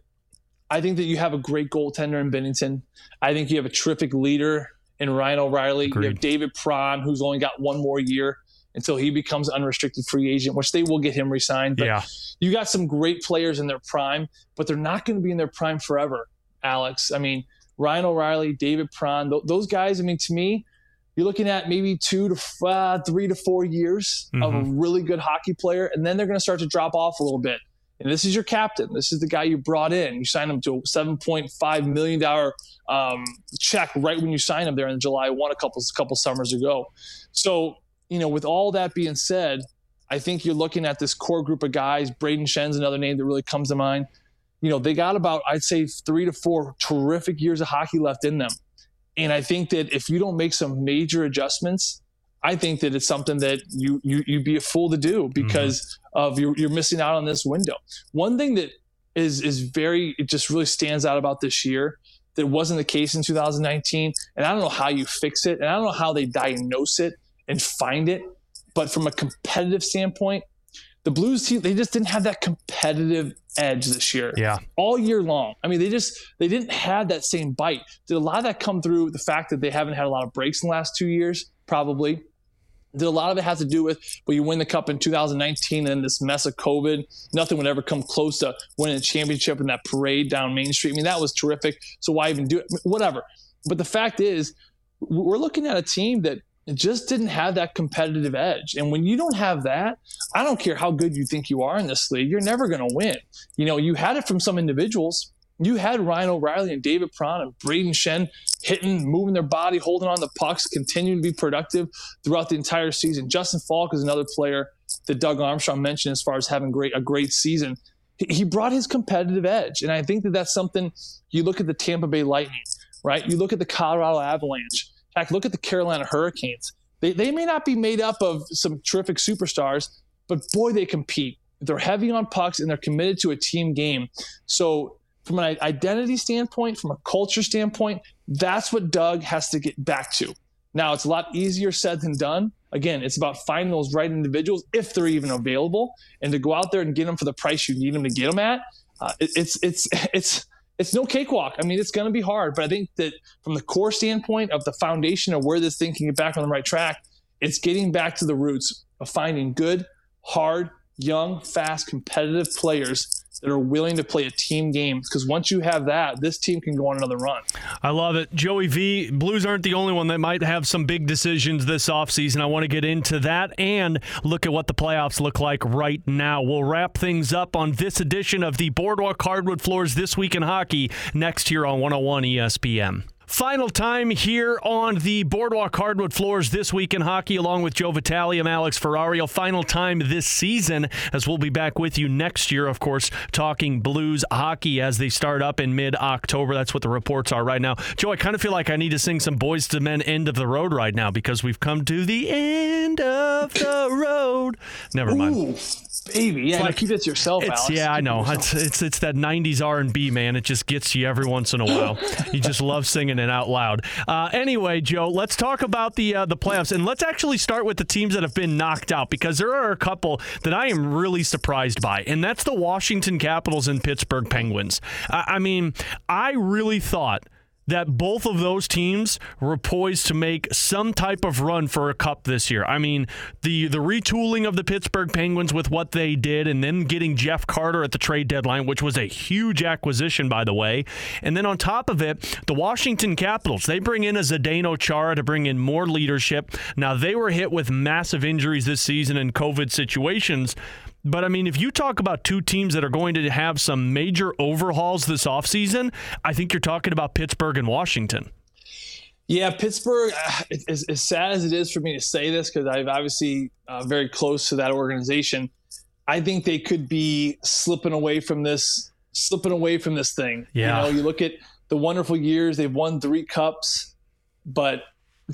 I think that you have a great goaltender in Binnington. I think you have a terrific leader in Ryan O'Reilly. Agreed. You have David Perron, who's only got one more year until he becomes unrestricted free agent, which they will get him resigned. But yeah. you got some great players in their prime, but they're not going to be in their prime forever, Alex. I mean, Ryan O'Reilly, David Perron, th- those guys, I mean, to me, you're looking at maybe two to uh, three to four years mm-hmm. of a mm-hmm. really good hockey player, and then they're going to start to drop off a little bit. And this is your captain. This is the guy you brought in. You signed him to a $7.5 million um, check right when you signed him there in July 1 a couple, a couple summers ago. So, you know, with all that being said, I think you're looking at this core group of guys. Braden Schenn's another name that really comes to mind. You know, they got about, I'd say, three to four terrific years of hockey left in them. And I think that if you don't make some major adjustments, I think that it's something that you you you'd be a fool to do because mm-hmm. of you're, you're missing out on this window. One thing that is is very it just really stands out about this year that wasn't the case in 2019, and I don't know how you fix it, and I don't know how they diagnose it and find it, but from a competitive standpoint, the Blues team they just didn't have that competitive edge this year. Yeah. All year long. I mean, they just they didn't have that same bite. Did a lot of that come through the fact that they haven't had a lot of breaks in the last two years? Probably. Did a lot of it have to do with well, you win the cup in 2019 and this mess of COVID? Nothing would ever come close to winning a championship in that parade down Main Street. I mean, that was terrific. So why even do it? Whatever. But the fact is, we're looking at a team that just didn't have that competitive edge. And when you don't have that, I don't care how good you think you are in this league, you're never going to win. You know, you had it from some individuals. You had Ryan O'Reilly and David Perron and Braden Schenn hitting, moving their body, holding on the pucks, continuing to be productive throughout the entire season. Justin Faulk is another player that Doug Armstrong mentioned as far as having great a great season. He brought his competitive edge, and I think that that's something. You look at the Tampa Bay Lightning, right? You look at the Colorado Avalanche fact, look at the Carolina Hurricanes. They, they may not be made up of some terrific superstars, but boy, they compete. They're heavy on pucks and they're committed to a team game. So, from an identity standpoint, from a culture standpoint, that's what Doug has to get back to. Now, it's a lot easier said than done. Again, it's about finding those right individuals if they're even available, and to go out there and get them for the price you need them to get them at. Uh, it, it's it's it's it's no cakewalk. I mean, it's going to be hard, but I think that from the core standpoint of the foundation of where this thing can get back on the right track, it's getting back to the roots of finding good, hard, young, fast, competitive players that are willing to play a team game. Because once you have that, this team can go on another run. I love it. Joey V, Blues aren't the only one that might have some big decisions this offseason. I want to get into that and look at what the playoffs look like right now. We'll wrap things up on this edition of the Boardwalk Hardwood Floors This Week in Hockey next year on 101 ESPN. Final time here on the Boardwalk Hardwood Floors this week in hockey, along with Joe Vitale. I'm Alex Ferrario. Final time this season, as we'll be back with you next year, of course, talking Blues hockey as they start up in mid October. That's what the reports are right now. Joe, I kind of feel like I need to sing some Boyz II Men end of the road right now because we've come to the end of the road. Never mind. Ooh baby. Yeah, like, keep it to yourself, Alex. Yeah, I know. It's, it's it's that '90s R&B man. It just gets you every once in a while. you just love singing it out loud. Uh, anyway, Joe, let's talk about the uh, the playoffs, and let's actually start with the teams that have been knocked out because there are a couple that I am really surprised by, and that's the Washington Capitals and Pittsburgh Penguins. I, I mean, I really thought that both of those teams were poised to make some type of run for a cup this year. I mean, the the retooling of the Pittsburgh Penguins with what they did and then getting Jeff Carter at the trade deadline, which was a huge acquisition by the way. And then on top of it, the Washington Capitals, they bring in a Zdeno Chara to bring in more leadership. Now they were hit with massive injuries this season and COVID situations, but I mean, if you talk about two teams that are going to have some major overhauls this offseason, I think you're talking about Pittsburgh and Washington. Yeah, Pittsburgh. As, as sad as it is for me to say this, because I'm obviously uh, very close to that organization, I think they could be slipping away from this, slipping away from this thing. Yeah. You know, you look at the wonderful years they've won three cups, but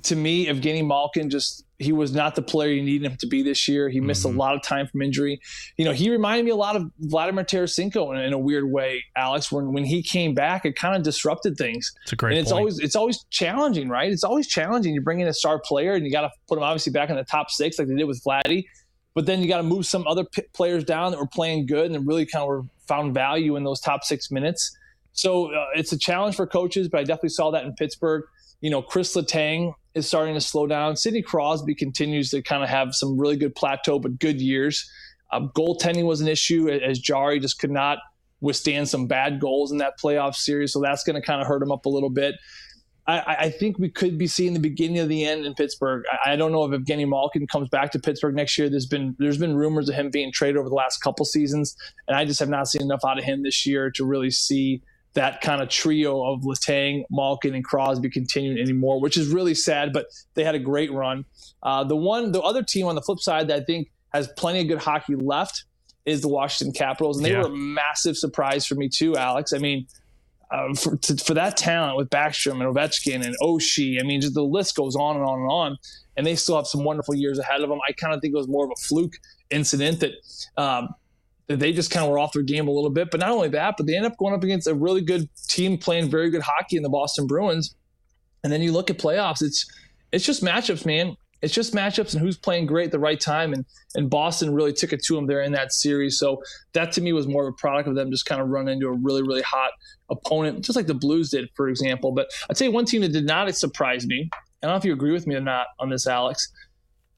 to me, Evgeny Malkin just he was not the player you needed him to be this year. He missed mm-hmm. a lot of time from injury. You know, he reminded me a lot of Vladimir Tarasenko in, in a weird way, Alex. When when he came back, it kind of disrupted things. It's a great. And it's point. always it's always challenging, right? It's always challenging. You bring in a star player, and you got to put him obviously back in the top six, like they did with Vladdy. But then you got to move some other p- players down that were playing good and really kind of were found value in those top six minutes. So uh, it's a challenge for coaches, but I definitely saw that in Pittsburgh. You know, Chris Letang is starting to slow down. Sidney Crosby continues to kind of have some really good plateau, but good years. Um, goaltending was an issue as Jarry just could not withstand some bad goals in that playoff series. So that's going to kind of hurt him up a little bit. I, I, think we could be seeing the beginning of the end in Pittsburgh. I, I, don't know if Evgeny Malkin comes back to Pittsburgh next year. There's been there's been rumors of him being traded over the last couple seasons, and I just have not seen enough out of him this year to really see that kind of trio of Letang, Malkin, and Crosby continuing anymore, which is really sad. But they had a great run. Uh, the one, the other team on the flip side that I think has plenty of good hockey left is the Washington Capitals, and they yeah. were a massive surprise for me too, Alex. I mean. Uh, for, to, for that talent with Backstrom and Ovechkin and Oshie, I mean, just the list goes on and on and on. And they still have some wonderful years ahead of them. I kind of think it was more of a fluke incident that um, they just kind of were off their game a little bit. But not only that, but they end up going up against a really good team playing very good hockey in the Boston Bruins. And then you look at playoffs, it's it's just matchups, man. It's just matchups and who's playing great at the right time. And and Boston really took it to them there in that series. So that to me was more of a product of them just kind of running into a really, really hot opponent, just like the Blues did, for example. But I'd say one team that did not surprise me. I don't know if you agree with me or not on this, Alex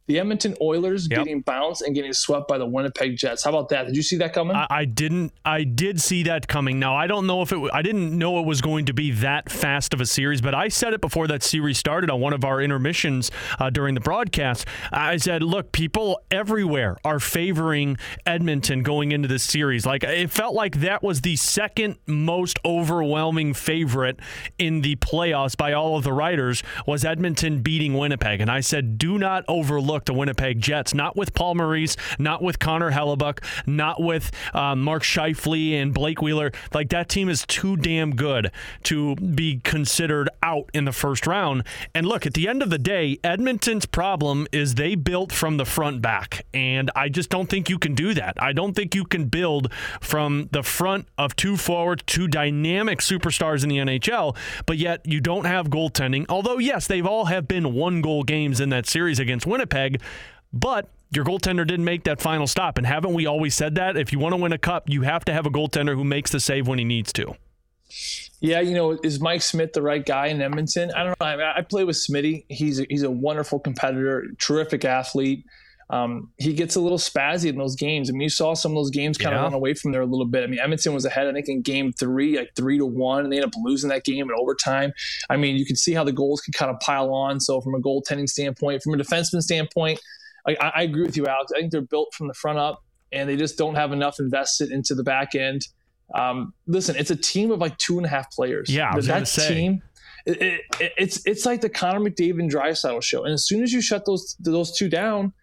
the Edmonton Oilers yep. getting bounced and getting swept by the Winnipeg Jets. How about that? Did you see that coming? I, I, didn't. I did see that coming. Now I don't know if it. I didn't know it was going to be that fast of a series, but I said it before that series started on one of our intermissions uh, during the broadcast. I said, "Look, people everywhere are favoring Edmonton going into this series. Like it felt like that was the second most overwhelming favorite in the playoffs by all of the writers was Edmonton beating Winnipeg." And I said, "Do not overlook." Look to Winnipeg Jets, not with Paul Maurice, not with Connor Hellebuyck, not with um, Mark Scheifele and Blake Wheeler. Like that team is too damn good to be considered out in the first round. And look, at the end of the day, Edmonton's problem is they built from the front back. And I just don't think you can do that. I don't think you can build from the front of two forwards, two dynamic superstars in the NHL, but yet you don't have goaltending. Although, yes, they've all have been one goal games in that series against Winnipeg but your goaltender didn't make that final stop. And haven't we always said that? If you want to win a cup, you have to have a goaltender who makes the save when he needs to. Yeah, you know, is Mike Smith the right guy in Edmonton? I don't know. I, I play with Smitty. He's a, he's a wonderful competitor, terrific athlete. Um, he gets a little spazzy in those games. I mean, you saw some of those games kind yeah. of run away from there a little bit. I mean, Edmonton was ahead, I think, in game three, like three to one, and they ended up losing that game in overtime. I mean, you can see how the goals can kind of pile on. So, from a goaltending standpoint, from a defenseman standpoint, I, I agree with you, Alex. I think they're built from the front up, and they just don't have enough invested into the back end. Um, listen, it's a team of like two and a half players. Yeah, I was that say. team. It, it, it's it's like the Connor McDavid and Draisaitl show, and as soon as you shut those those two down,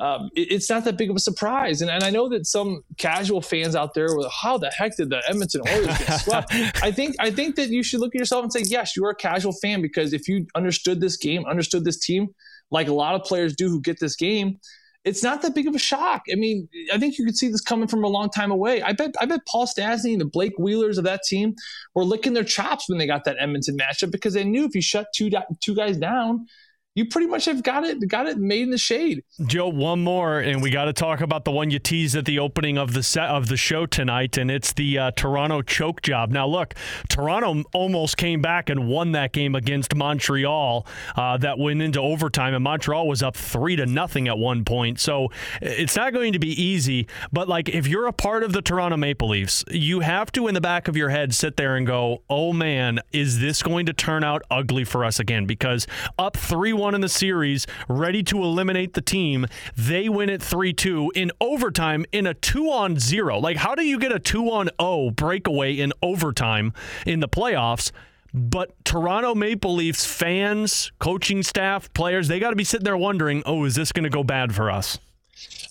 um, it, it's not that big of a surprise. And, and I know that some casual fans out there were, how the heck did the Edmonton Oilers get swept? I think I think that you should look at yourself and say, yes, you're a casual fan because if you understood this game, understood this team, like a lot of players do who get this game, it's not that big of a shock. I mean, I think you could see this coming from a long time away. I bet I bet Paul Stastny and the Blake Wheelers of that team were licking their chops when they got that Edmonton matchup because they knew if you shut two two guys down, you pretty much have got it got it made in the shade. Joe, one more, and we got to talk about the one you teased at the opening of the set of the show tonight, and it's the uh, Toronto choke job. Now, look, Toronto almost came back and won that game against Montreal. Uh, that went into overtime, and Montreal was up three to nothing at one point. So it's not going to be easy. But like, if you're a part of the Toronto Maple Leafs, you have to, in the back of your head, sit there and go, "Oh man, is this going to turn out ugly for us again?" Because up three one in the series, ready to eliminate the team. They win it 3 2 in overtime in a 2 on 0. Like, how do you get a 2 on 0 breakaway in overtime in the playoffs? But Toronto Maple Leafs fans, coaching staff, players, they got to be sitting there wondering, oh, is this going to go bad for us?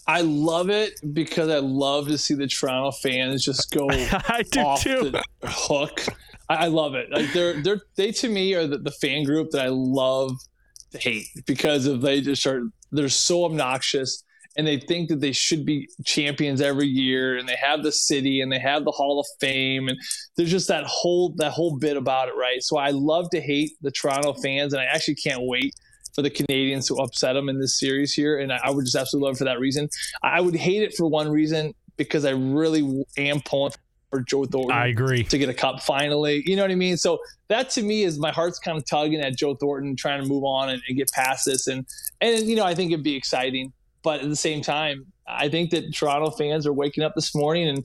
I love it because I love to see the Toronto fans just go I do off too. the hook. I, I love it. Like they're they're they to me are the, the fan group that I love hate. Because of they just are they're so obnoxious and they think that they should be champions every year and they have the city and they have the hall of fame and there's just that whole that whole bit about it right? So i love to hate the toronto fans and i actually can't wait for the Canadiens to upset them in this series here. And i would just absolutely love for that reason. I would hate it for one reason because i really am pulling for joe thornton I agree. to get a cup finally. You know what I mean? So that to me is my heart's kind of tugging at Joe Thornton trying to move on and, and get past this. And and you know, I think it'd be exciting. But at the same time, I think that Toronto fans are waking up this morning and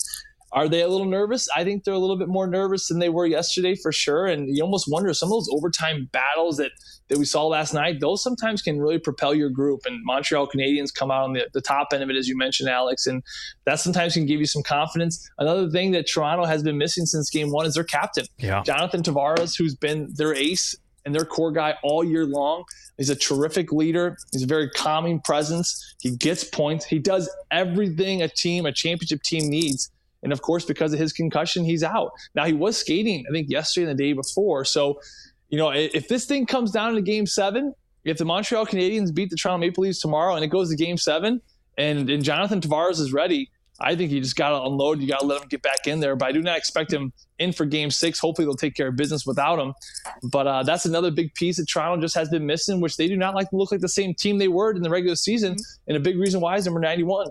are they a little nervous? I think they're a little bit more nervous than they were yesterday for sure. And you almost wonder some of those overtime battles that that we saw last night, those sometimes can really propel your group. And Montreal Canadiens come out on the, the top end of it, as you mentioned, Alex. And that sometimes can give you some confidence. Another thing that Toronto has been missing since game one is their captain. Yeah. Jonathan Tavares, who's been their ace and their core guy all year long. He's a terrific leader. He's a very calming presence. He gets points. He does everything a team, a championship team needs. And of course, because of his concussion, he's out. Now he was skating, I think, yesterday and the day before. So, you know, if this thing comes down to game seven, if the Montreal Canadiens beat the Toronto Maple Leafs tomorrow and it goes to game seven and, and Jonathan Tavares is ready, I think you just got to unload. You got to let him get back in there. But I do not expect him in for game six. Hopefully, they'll take care of business without him. But uh, that's another big piece that Toronto just has been missing, which they do not like to look like the same team they were in the regular season. And a big reason why is number 91.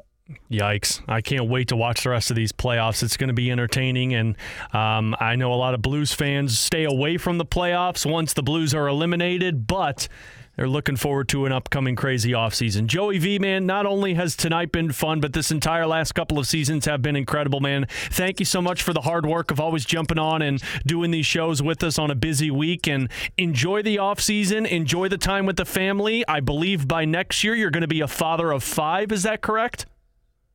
Yikes. I can't wait to watch the rest of these playoffs. It's going to be entertaining. And um, I know a lot of Blues fans stay away from the playoffs once the Blues are eliminated, but they're looking forward to an upcoming crazy offseason. Joey V, man, not only has tonight been fun, but this entire last couple of seasons have been incredible, man. Thank you so much for the hard work of always jumping on and doing these shows with us on a busy week. And enjoy the offseason, enjoy the time with the family. I believe by next year you're going to be a father of five. Is that correct?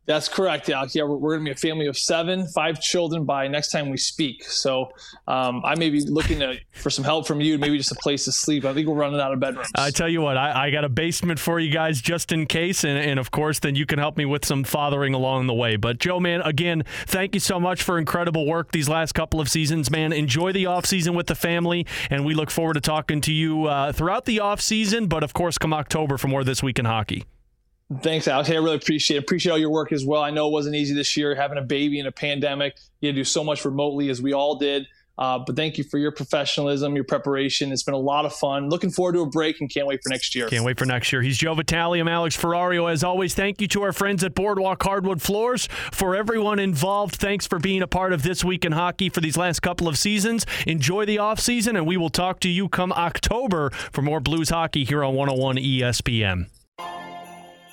That's correct, Alex. Yeah, we're, we're going to be a family of seven, five children by next time we speak. So um, I may be looking to, for some help from you, maybe just a place to sleep. I think we're running out of bedrooms. I tell you what, I, I got a basement for you guys just in case. And, and of course, then you can help me with some fathering along the way. But Joe, man, again, thank you so much for incredible work these last couple of seasons, man. Enjoy the offseason with the family. And we look forward to talking to you uh, throughout the offseason, but of course, come October for more This Week in Hockey. Thanks, Alex. Hey, I really appreciate it. Appreciate all your work as well. I know it wasn't easy this year having a baby in a pandemic. You had to do so much remotely as we all did. Uh, but thank you for your professionalism, your preparation. It's been a lot of fun. Looking forward to a break and can't wait for next year. Can't wait for next year. He's Joe Vitale. I'm Alex Ferrario. As always, thank you to our friends at Boardwalk Hardwood Floors. For everyone involved, thanks for being a part of This Week in Hockey for these last couple of seasons. Enjoy the offseason, and we will talk to you come October for more Blues hockey here on 101 ESPN.